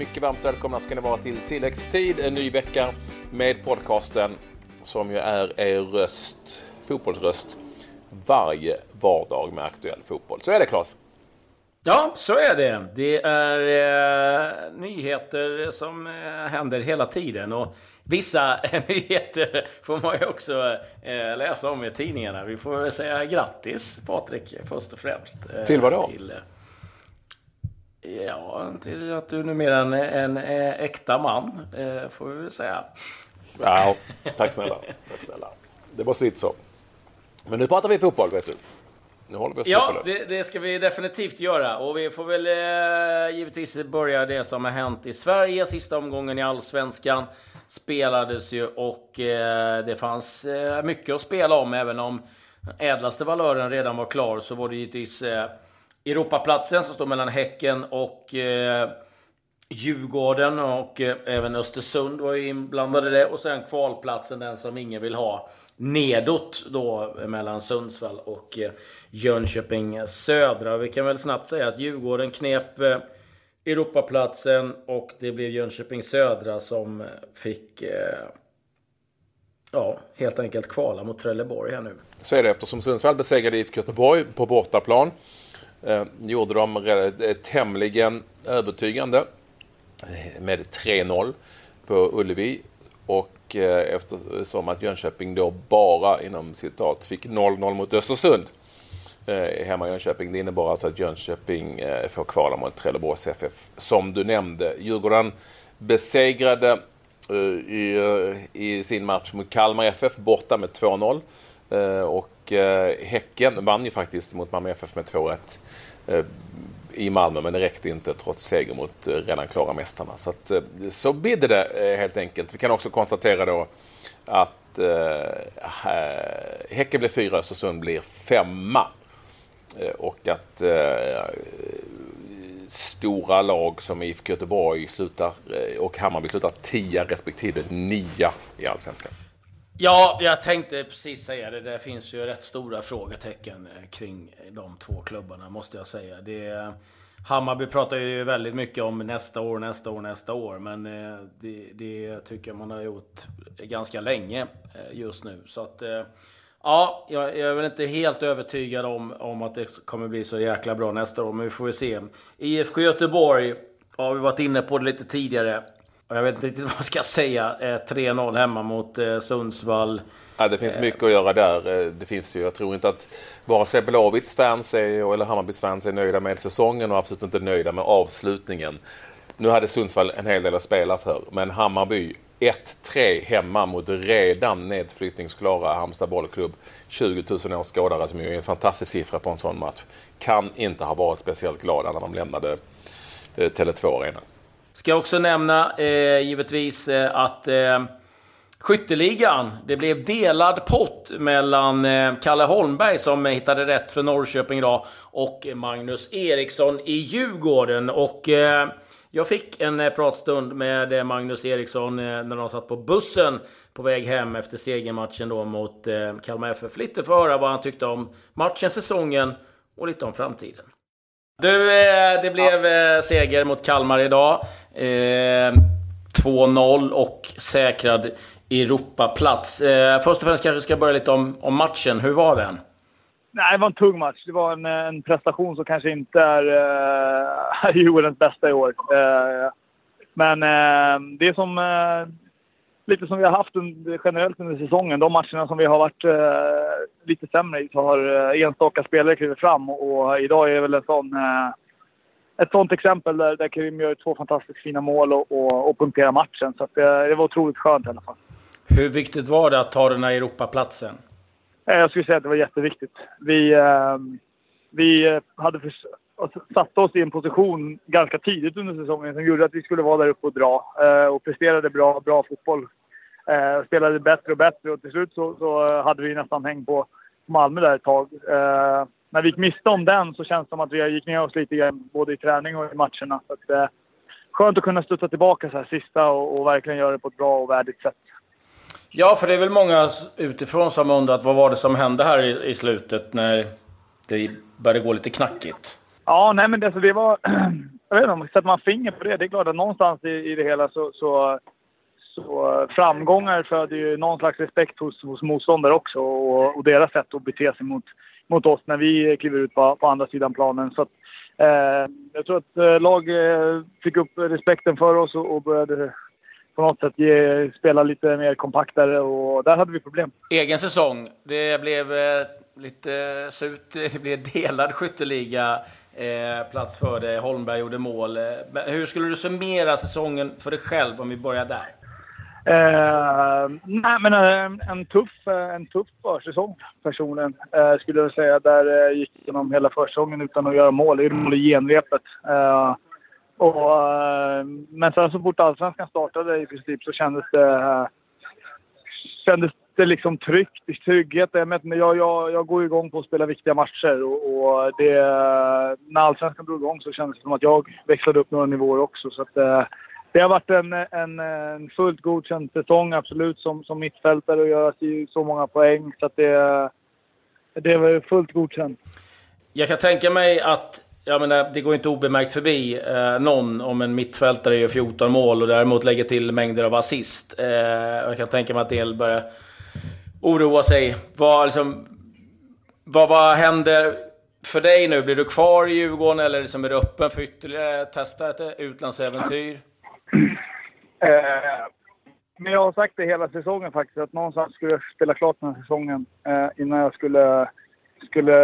Mycket varmt välkomna ska ni vara till tilläggstid, en ny vecka med podcasten som ju är er röst, fotbollsröst, varje vardag med aktuell fotboll. Så är det Claes? Ja, så är det. Det är eh, nyheter som eh, händer hela tiden. Och vissa nyheter får man ju också eh, läsa om i tidningarna. Vi får säga grattis Patrik, först och främst. Eh, till vad då? Till, Ja, till att du numera är en, en, en äkta man, eh, får vi väl säga. Ja, tack snälla. tack snälla. Det var lite så. Men nu pratar vi fotboll, vet du. Nu håller vi oss Ja, det, det, ska vi definitivt göra. Och vi får väl eh, givetvis börja det som har hänt i Sverige. Sista omgången i Allsvenskan spelades ju och eh, det fanns eh, mycket att spela om. Även om ädlaste valören redan var klar så var det givetvis eh, Europaplatsen som står mellan Häcken och eh, Djurgården och eh, även Östersund var ju inblandade i det. Och sen kvalplatsen, den som ingen vill ha. Nedåt då mellan Sundsvall och eh, Jönköping Södra. Vi kan väl snabbt säga att Djurgården knep eh, Europaplatsen och det blev Jönköping Södra som eh, fick eh, ja, helt enkelt kvala mot Trelleborg här nu. Så är det eftersom Sundsvall besegrade IFK Göteborg på bortaplan eh, gjorde de eh, tämligen övertygande eh, med 3-0 på Ullevi. Och eh, eftersom att Jönköping då bara inom citat fick 0-0 mot Östersund eh, hemma i Jönköping. Det innebar alltså att Jönköping eh, får kvala mot Trelleborgs FF. Som du nämnde, Djurgården besegrade eh, i, eh, i sin match mot Kalmar FF borta med 2-0. Eh, och Häcken vann ju faktiskt mot Malmö FF med 2-1 eh, i Malmö, men det räckte inte trots seger mot eh, redan klara mästarna. Så, att, så bidde det helt enkelt. Vi kan också konstatera då att eh, Häcken blir fyra, Östersund blir femma. Och att eh, stora lag som IFK Göteborg slutar, och Hammarby slutar tia respektive nia i Allsvenskan. Ja, jag tänkte precis säga det. Det finns ju rätt stora frågetecken eh, kring de två klubbarna, måste jag säga. Det, eh, Hammarby pratar ju väldigt mycket om nästa år, nästa år, nästa år. Men eh, det, det tycker jag man har gjort ganska länge just nu. Så att, ja, jag är väl inte helt övertygad om, om att det kommer bli så jäkla bra nästa år. Men vi får väl se. IFK Göteborg har vi varit inne på det lite tidigare. Jag vet inte riktigt vad jag ska säga. Eh, 3-0 hemma mot eh, Sundsvall. Ja, det finns mycket att göra där. Eh, det finns ju, jag tror inte att vare sig Blåvitts fans är, eller Hammarbys fans är nöjda med säsongen och absolut inte nöjda med avslutningen. Nu hade Sundsvall en hel del att spela för, men Hammarby 1-3 hemma mot redan nedflyttningsklara Halmstad bollklubb. 20 000 åskådare som är en fantastisk siffra på en sån match. Kan inte ha varit speciellt glada när de lämnade Tele2 Arena. Ska också nämna eh, givetvis eh, att eh, Skytteligan, det blev delad pott mellan eh, Kalle Holmberg som hittade rätt för Norrköping idag och Magnus Eriksson i Djurgården. Och eh, jag fick en eh, pratstund med eh, Magnus Eriksson eh, när de satt på bussen på väg hem efter segermatchen då mot eh, Kalmar FF. Lite för att höra vad han tyckte om matchen, säsongen och lite om framtiden. Du, eh, det blev ja. seger mot Kalmar idag. 2-0 och säkrad Europaplats. Först och främst kanske vi ska börja lite om, om matchen. Hur var den? Nej, det var en tung match. Det var en, en prestation som kanske inte är uh, Djurgårdens bästa i år. Uh, men uh, det är som, lite som vi har haft under, generellt under säsongen. De matcherna som vi har varit uh, lite sämre i så har uh, enstaka spelare klivit fram. Och idag är väl en sån, ett sånt exempel där, där Karim gör två fantastiskt fina mål och, och, och punkterar matchen. Så att, det var otroligt skönt i alla fall. Hur viktigt var det att ta den här Europaplatsen? Eh, jag skulle säga att det var jätteviktigt. Vi, ehm, vi hade för, satt oss i en position ganska tidigt under säsongen som gjorde att vi skulle vara där uppe och dra. Eh, och presterade bra, bra fotboll. Eh, spelade bättre och bättre och till slut så, så hade vi nästan häng på Malmö där ett tag. När vi gick miste om den så känns det som att vi gick ner oss lite grann både i träning och i matcherna. Så att, skönt att kunna studsa tillbaka så här sista och, och verkligen göra det på ett bra och värdigt sätt. Ja, för det är väl många utifrån som undrat vad var det som hände här i, i slutet när det började gå lite knackigt? Ja, nej men det, alltså det var... jag vet inte, sätter man finger på det, det är klart att någonstans i, i det hela så, så, så framgångar föder ju någon slags respekt hos, hos motståndare också och, och deras sätt att bete sig mot, mot oss när vi kliver ut på, på andra sidan planen. Så att, eh, jag tror att eh, lag eh, fick upp respekten för oss och, och började på något sätt ge, spela lite mer kompaktare och där hade vi problem. Egen säsong. Det blev eh, lite surt. Det blev delad skytteliga. Eh, plats för dig. Holmberg gjorde mål. Eh, hur skulle du summera säsongen för dig själv om vi börjar där? Eh, nej, men en, en, tuff, eh, en tuff försäsong personligen, eh, skulle jag säga. Där eh, gick genom hela försäsongen utan att göra mål. Det är mål i genrepet. Eh, och, eh, men sen så fort allsvenskan startade i princip så kändes det, eh, kändes det liksom tryggt, trygghet. Jag, jag, jag, jag går igång på att spela viktiga matcher och, och det, när allsvenskan drog igång så kändes det som att jag växlade upp några nivåer också. Så att, eh, det har varit en, en, en fullt godkänd säsong absolut som, som mittfältare och göra så många poäng. Så att det, det var fullt godkänt. Jag kan tänka mig att jag menar, det går inte obemärkt förbi eh, någon om en mittfältare gör 14 mål och däremot lägger till mängder av assist. Eh, jag kan tänka mig att del börjar oroa sig. Vad, liksom, vad, vad händer för dig nu? Blir du kvar i Djurgården eller liksom är du öppen för ytterligare testa ett utlandsäventyr? Eh, men jag har sagt det hela säsongen faktiskt, att någonstans skulle jag spela klart den här säsongen eh, innan jag skulle, skulle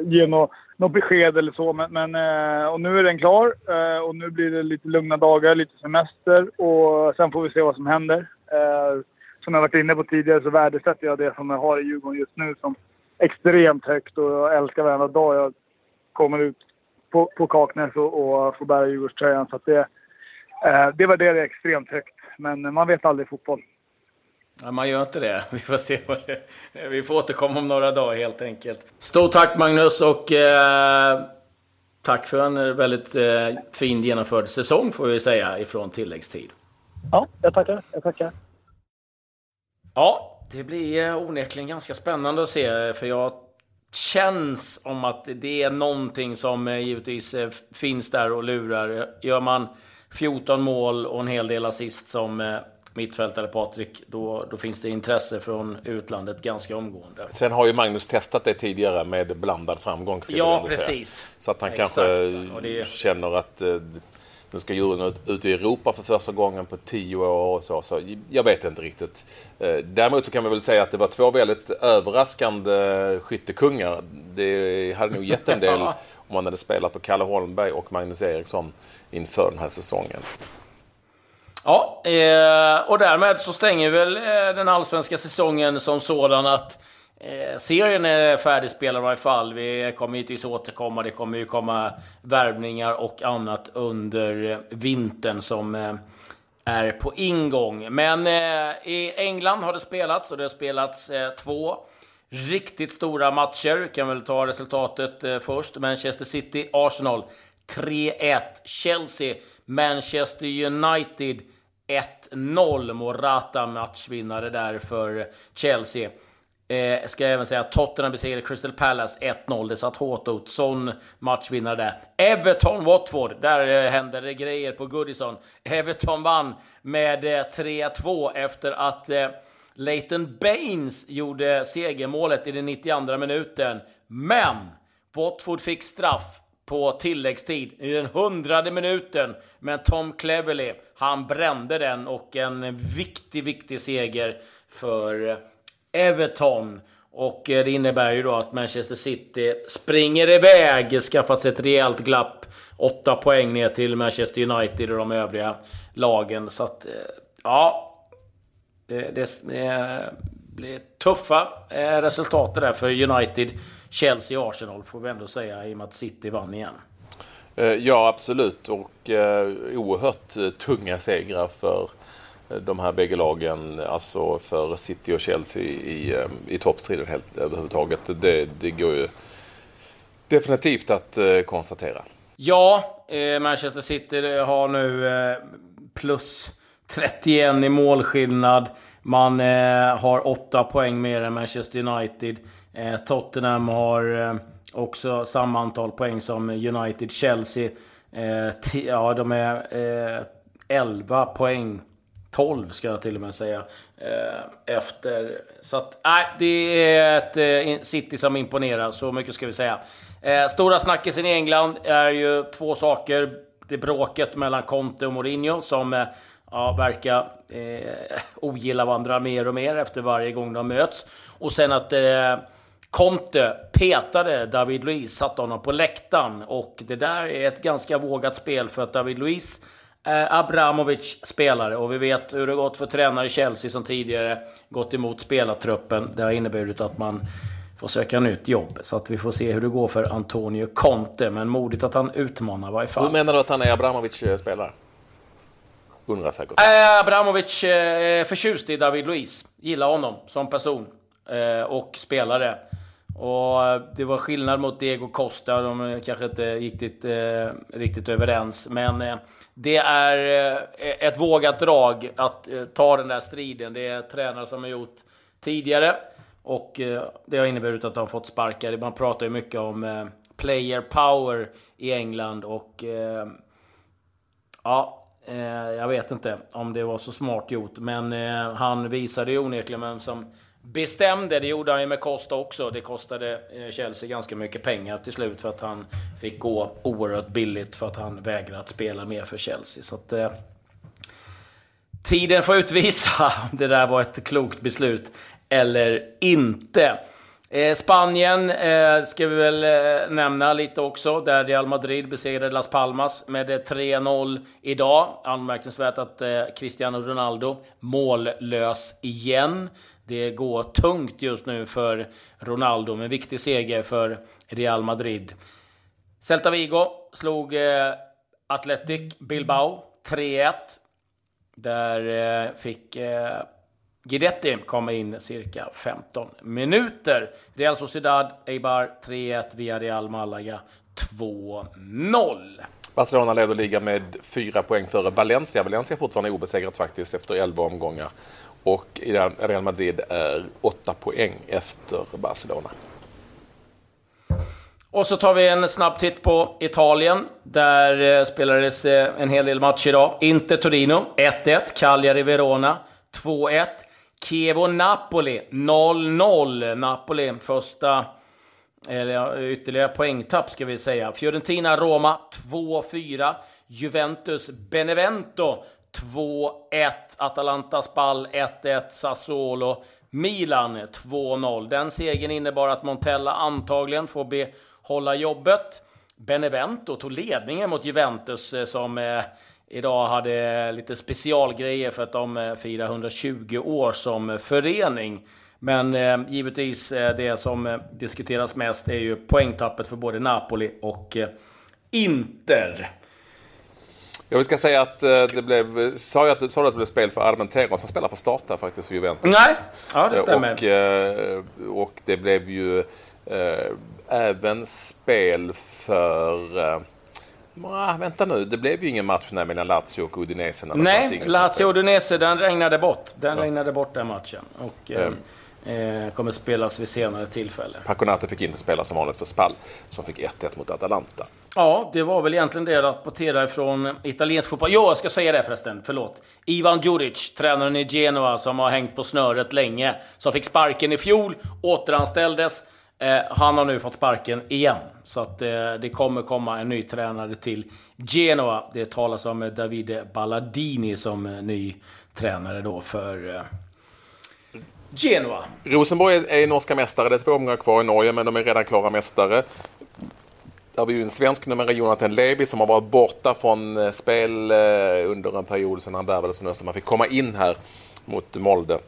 ge något, något besked eller så. Men, men eh, och nu är den klar eh, och nu blir det lite lugna dagar, lite semester och sen får vi se vad som händer. Eh, som jag varit inne på tidigare så värdesätter jag det som jag har i Djurgården just nu som extremt högt och jag älskar varenda dag jag kommer ut på, på Kaknäs och, och får bära Djurgårdströjan. Så att det det, det är extremt högt. Men man vet aldrig i fotboll. Ja, man gör inte det. Vi får se vad det Vi får återkomma om några dagar helt enkelt. Stort tack Magnus och eh, tack för en väldigt eh, fin genomförd säsong får vi säga ifrån tilläggstid. Ja, jag tackar. Jag tackar. Ja, det blir eh, onekligen ganska spännande att se för jag känns om att det är någonting som eh, givetvis eh, finns där och lurar. Gör man 14 mål och en hel del assist som mittfältare Patrik, då, då finns det intresse från utlandet ganska omgående. Sen har ju Magnus testat det tidigare med blandad framgång. Ja, precis. Säga. Så att han Exakt. kanske det... känner att nu ska djuren ut i Europa för första gången på tio år och så. så jag vet inte riktigt. Eh, däremot så kan vi väl säga att det var två väldigt överraskande skyttekungar. Det hade nog gett en del om man hade spelat på Kalle Holmberg och Magnus Eriksson inför den här säsongen. Ja, eh, och därmed så stänger väl eh, den allsvenska säsongen som sådan att eh, serien är färdigspelad i varje fall. Vi kommer givetvis återkomma. Det kommer ju komma värvningar och annat under vintern som är på ingång. Men i England har det spelats och det har spelats två riktigt stora matcher. Kan väl ta resultatet eh, först. Manchester City, Arsenal 3-1. Chelsea, Manchester United 1-0. Morata matchvinnare där för Chelsea. Eh, ska jag även säga att Tottenham besegrade Crystal Palace 1-0. Det satt hårt åt. Sån matchvinnare där. Everton-Watford. Där eh, hände det grejer på Goodison. Everton vann med eh, 3-2 efter att eh, Leighton Baines gjorde segermålet i den 92 minuten. Men Watford fick straff på tilläggstid i den hundrade minuten. Men Tom Cleverley, han brände den och en viktig, viktig seger för eh, Everton. Och eh, det innebär ju då att Manchester City springer iväg, skaffat sig ett rejält glapp. Åtta poäng ner till Manchester United och de övriga lagen. Så att, eh, ja. Det, det, det blir tuffa eh, resultat där för United, Chelsea Arsenal får vi ändå säga i och med att City vann igen. Ja, absolut. Och eh, oerhört tunga segrar för de här bägge lagen, alltså för City och Chelsea i, eh, i toppstriden helt överhuvudtaget. Det, det går ju definitivt att eh, konstatera. Ja, eh, Manchester City har nu eh, plus 31 i målskillnad. Man eh, har 8 poäng mer än Manchester United. Eh, Tottenham har eh, också samma antal poäng som United. Chelsea Eh, ja, de är eh, 11 poäng. 12 ska jag till och med säga. Eh, efter. Så att, nej, det är ett eh, City som imponerar. Så mycket ska vi säga. Eh, stora snackisen i England är ju två saker. Det bråket mellan Conte och Mourinho som eh, ja, verkar eh, ogilla varandra mer och mer efter varje gång de möts. Och sen att eh, Conte petade David Luiz, satte honom på läktaren. Och det där är ett ganska vågat spel för att David Luiz är Abramovic spelare. Och vi vet hur det gått för tränare i Chelsea som tidigare gått emot spelartruppen. Det har inneburit att man får söka nytt jobb. Så att vi får se hur det går för Antonio Conte. Men modigt att han utmanar i varje fall. Hur menar du att han är Abramovic eh, spelare? Undrar säkert. Äh, eh, Abramovic är förtjust i David Luiz. Gillar honom som person eh, och spelare. Och eh, det var skillnad mot Diego Costa. De eh, kanske inte gick dit, eh, riktigt överens. Men eh, det är eh, ett vågat drag att eh, ta den där striden. Det är tränare som har gjort tidigare. Och eh, det har inneburit att de har fått sparkar. Man pratar ju mycket om eh, player power i England. Och eh, ja, Eh, jag vet inte om det var så smart gjort. Men eh, han visade ju onekligen vem som bestämde. Det gjorde han ju med Costa också. Det kostade eh, Chelsea ganska mycket pengar till slut för att han fick gå oerhört billigt för att han vägrade att spela mer för Chelsea. Så att, eh, tiden får utvisa om det där var ett klokt beslut eller inte. Eh, Spanien eh, ska vi väl eh, nämna lite också, där Real Madrid besegrade Las Palmas med eh, 3-0 idag. Anmärkningsvärt att eh, Cristiano Ronaldo mållös igen. Det går tungt just nu för Ronaldo, med viktig seger för Real Madrid. Celta Vigo slog eh, Athletic Bilbao 3-1. Där eh, fick eh, Guidetti komma in cirka 15 minuter. Real Sociedad Eibar 3-1 via Real Malaga 2-0. Barcelona leder ligan med fyra poäng före Valencia. Valencia är fortfarande obesegrat faktiskt efter 11 omgångar. Och Real Madrid är åtta poäng efter Barcelona. Och så tar vi en snabb titt på Italien. Där eh, spelades eh, en hel del matcher idag. Inter Torino 1-1. Cagliari Verona 2-1. Chievo Napoli 0-0. Napoli första, eller ytterligare poängtapp ska vi säga. Fiorentina Roma 2-4. Juventus Benevento 2-1. Atalanta Spal 1-1. Sassuolo Milan 2-0. Den segern innebar att Montella antagligen får behålla jobbet. Benevento tog ledningen mot Juventus eh, som eh, idag hade lite specialgrejer för att de eh, firar 120 år som förening. Men eh, givetvis eh, det som diskuteras mest är ju poängtappet för både Napoli och Inter. Jag ska säga att eh, det blev, sa, jag att, sa du att det blev spel för Armenteros som spelar för starta faktiskt för Juventus? Nej, ja det stämmer. Och, eh, och det blev ju eh, även spel för eh, Ah, vänta nu, det blev ju ingen match mellan Lazio och Udinese. Nej, Lazio och Udinese, den regnade bort. Den ja. regnade bort den matchen. Och, mm. Eh, kommer spelas vid senare tillfälle. Paconate fick inte spela som vanligt för Spal, som fick 1-1 mot Atalanta. Ja, det var väl egentligen det jag rapporterade från italiensk fotboll. Jo, jag ska säga det förresten, förlåt. Ivan Djuric, tränaren i Genoa, som har hängt på snöret länge, som fick sparken i fjol, återanställdes. Eh, han har nu fått sparken igen. Så att eh, det kommer komma en ny tränare till Genoa. Det talas om Davide Balladini som eh, ny tränare då för eh, Genoa. Rosenborg är norska mästare. Det är två omgångar kvar i Norge, men de är redan klara mästare. Där har vi ju en svensk nummer, Jonathan Levi, som har varit borta från eh, spel eh, under en period sedan han värvades från Öster. Man fick komma in här mot Molde.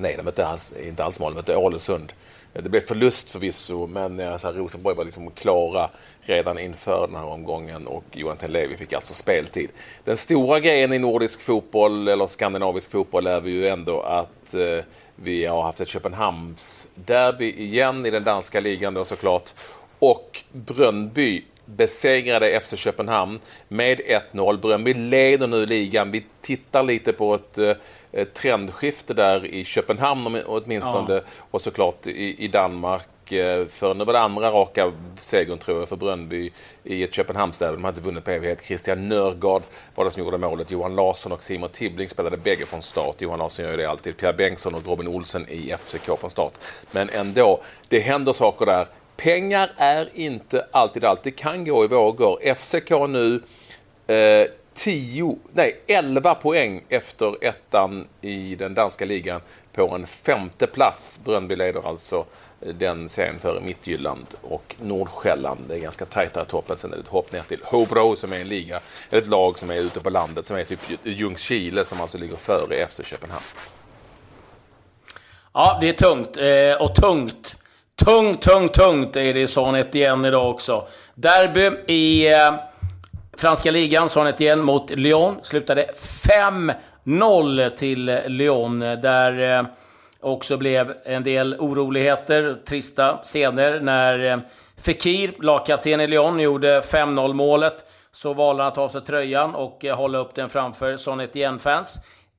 Nej, de mötte alls, inte alls Malmö, de mötte Ålesund. Det blev förlust förvisso, men alltså, Rosenborg var liksom klara redan inför den här omgången och Johan Levi fick alltså speltid. Den stora grejen i nordisk fotboll, eller skandinavisk fotboll, är ju ändå att eh, vi har haft ett Köpenhamns derby igen i den danska ligan då såklart. Och Brönnby besegrade FC Köpenhamn med 1-0. Brönnby leder nu ligan. Vi tittar lite på ett eh, trendskifte där i Köpenhamn åtminstone ja. och såklart i, i Danmark eh, för nu var det andra raka segern tror jag för Brönnby i ett Köpenhamnsderby. De hade inte vunnit på evighet. Christian Nörgaard var det som gjorde målet. Johan Larsson och Simon Tibbling spelade bägge från start. Johan Larsson gör ju det alltid. Pierre Bengtsson och Robin Olsen i FCK från start. Men ändå, det händer saker där. Pengar är inte alltid allt. Det kan gå i vågor. FCK nu eh, 10, nej 11 poäng efter ettan i den danska ligan på en femte plats. Bröndby leder alltså eh, den serien före Mittjylland och Nordsjälland. Det är ganska tajta i toppen. Sen är det ett hopp ner till Hobro som är en liga, ett lag som är ute på landet som är typ Ljungskile som alltså ligger före FC Köpenhamn. Ja, det är tungt. Eh, och tungt. Tungt, tungt, tungt är det i Sanet igen idag också. Derby i eh, franska ligan, Sanet igen mot Lyon. Slutade 5-0 till Lyon. Där eh, också blev en del oroligheter, trista scener när eh, Fekir, lagkapten i Lyon, gjorde 5-0 målet. Så valde han att ta av sig tröjan och eh, hålla upp den framför Son Etienne-fans.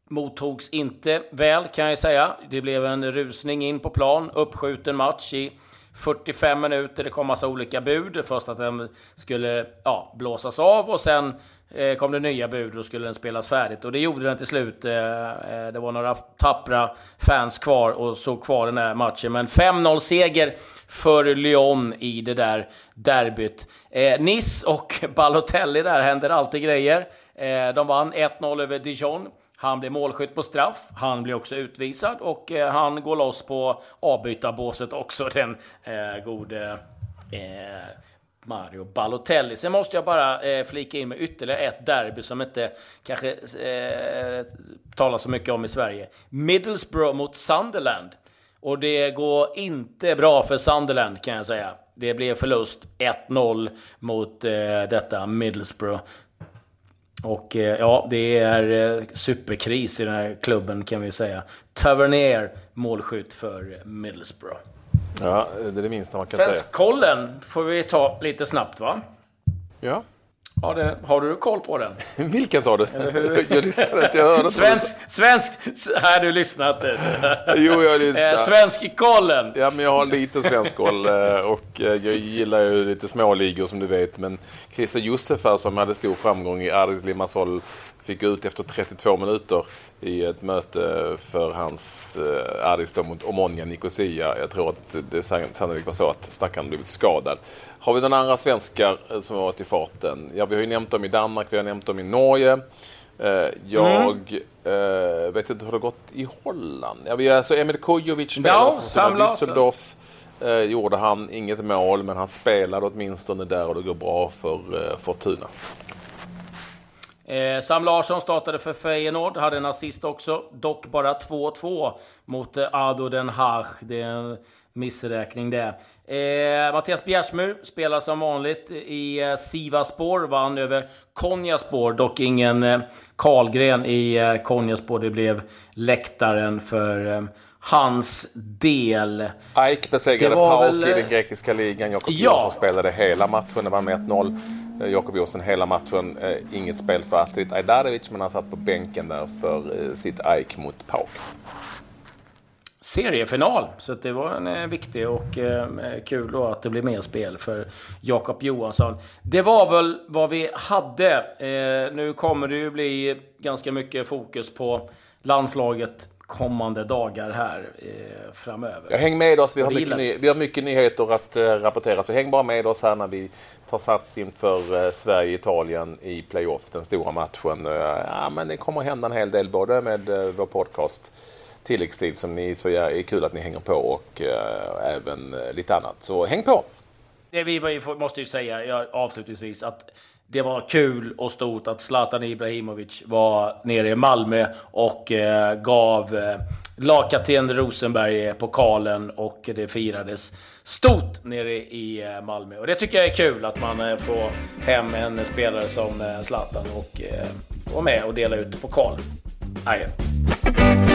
Mottogs inte väl kan jag säga. Det blev en rusning in på plan, uppskjuten match i 45 minuter. Det kom massa olika bud. Först att den skulle ja, blåsas av och sen Eh, kom det nya bud och skulle den spelas färdigt. Och det gjorde den till slut. Eh, eh det var några tappra fans kvar och såg kvar den här matchen. Men 5-0 seger för Lyon i det där derbyt. Eh, nice och Balotelli där händer alltid grejer. Eh, de vann 1-0 över Dijon. Han blir målskytt på straff. Han blir också utvisad och eh, han går loss på avbytarbåset också, den eh, gode eh, Mario Balotelli. Sen måste jag bara eh, flika in med ytterligare ett derby som inte kanske eh, talas så mycket om i Sverige. Middlesbrough mot Sunderland. Och det går inte bra för Sunderland kan jag säga. Det blev förlust 1-0 mot eh, detta Middlesbrough. Och eh, ja, det är eh, superkris i den här klubben kan vi säga. Tavernier målskytt för Middlesbrough. Ja, det är det minsta man kan säga. Svenskkollen får vi ta lite snabbt va? Ja. Har, det, har du koll på den? Vilken sa du? jag lyssnade inte, jag hörde Svensk, svensk, här du lyssnat. jo, jag lyssnar. Eh, svensk kollen. Ja, men jag har lite svensk koll eh, och eh, jag gillar ju lite småligor som du vet. Men Christer Josef här som hade stor framgång i Aris Limassol fick ut efter 32 minuter i ett möte för hans eh, Aris mot Omonia Nicosia. Jag tror att det sannolikt var så att stackaren blivit skadad. Har vi några andra svenskar eh, som har varit i farten? Ja, vi har ju nämnt dem i Danmark, vi har nämnt dem i Norge. Eh, jag mm. eh, vet inte hur det har gått i Holland. Ja, vi har alltså Emil Kujovic spelade ja, Düsseldorf. Eh, gjorde han inget mål, men han spelade åtminstone där och det går bra för eh, Fortuna. Eh, Sam Larsson startade för Feyenoord, hade en assist också. Dock bara 2-2 mot eh, Ado Den Haag. Det är en missräkning det. Eh, Mattias Bjärsmyr spelar som vanligt i eh, Sivaspor, vann över Konjaspor. Dock ingen eh, Karlgren i eh, Konjaspor. Det blev läktaren för eh, hans del. Aik besegrade Pauk väl... i den grekiska ligan. Jakob ja. Johansson spelade hela matchen. Det var med 1-0. Eh, Jakob Johansson hela matchen. Eh, inget spel för Astrid Ajdarevic men han satt på bänken där för eh, sitt Aik mot Pauk. Seriefinal, så det var en viktig och kul då att det blev mer spel för Jakob Johansson. Det var väl vad vi hade. nu kommer det ju bli ganska mycket fokus på landslaget kommande dagar här eh, framöver. Ja, häng med oss, vi har, mycket, ny, vi har mycket nyheter att eh, rapportera. Så häng bara med oss här när vi tar sats inför eh, Sverige-Italien i playoff, den stora matchen. Eh, ja, men det kommer hända en hel del, både med eh, vår podcast tilläggstid som ni så är kul att ni hänger på och eh, även eh, lite annat. Så häng på! Det vi måste ju säga avslutningsvis att det var kul och stort att Zlatan Ibrahimovic var nere i Malmö och eh, gav eh, lagkapten Rosenberg pokalen och det firades stort nere i eh, Malmö. Och det tycker jag är kul att man eh, får hem en spelare som eh, Zlatan och eh, vara med och dela ut pokal. Adjö.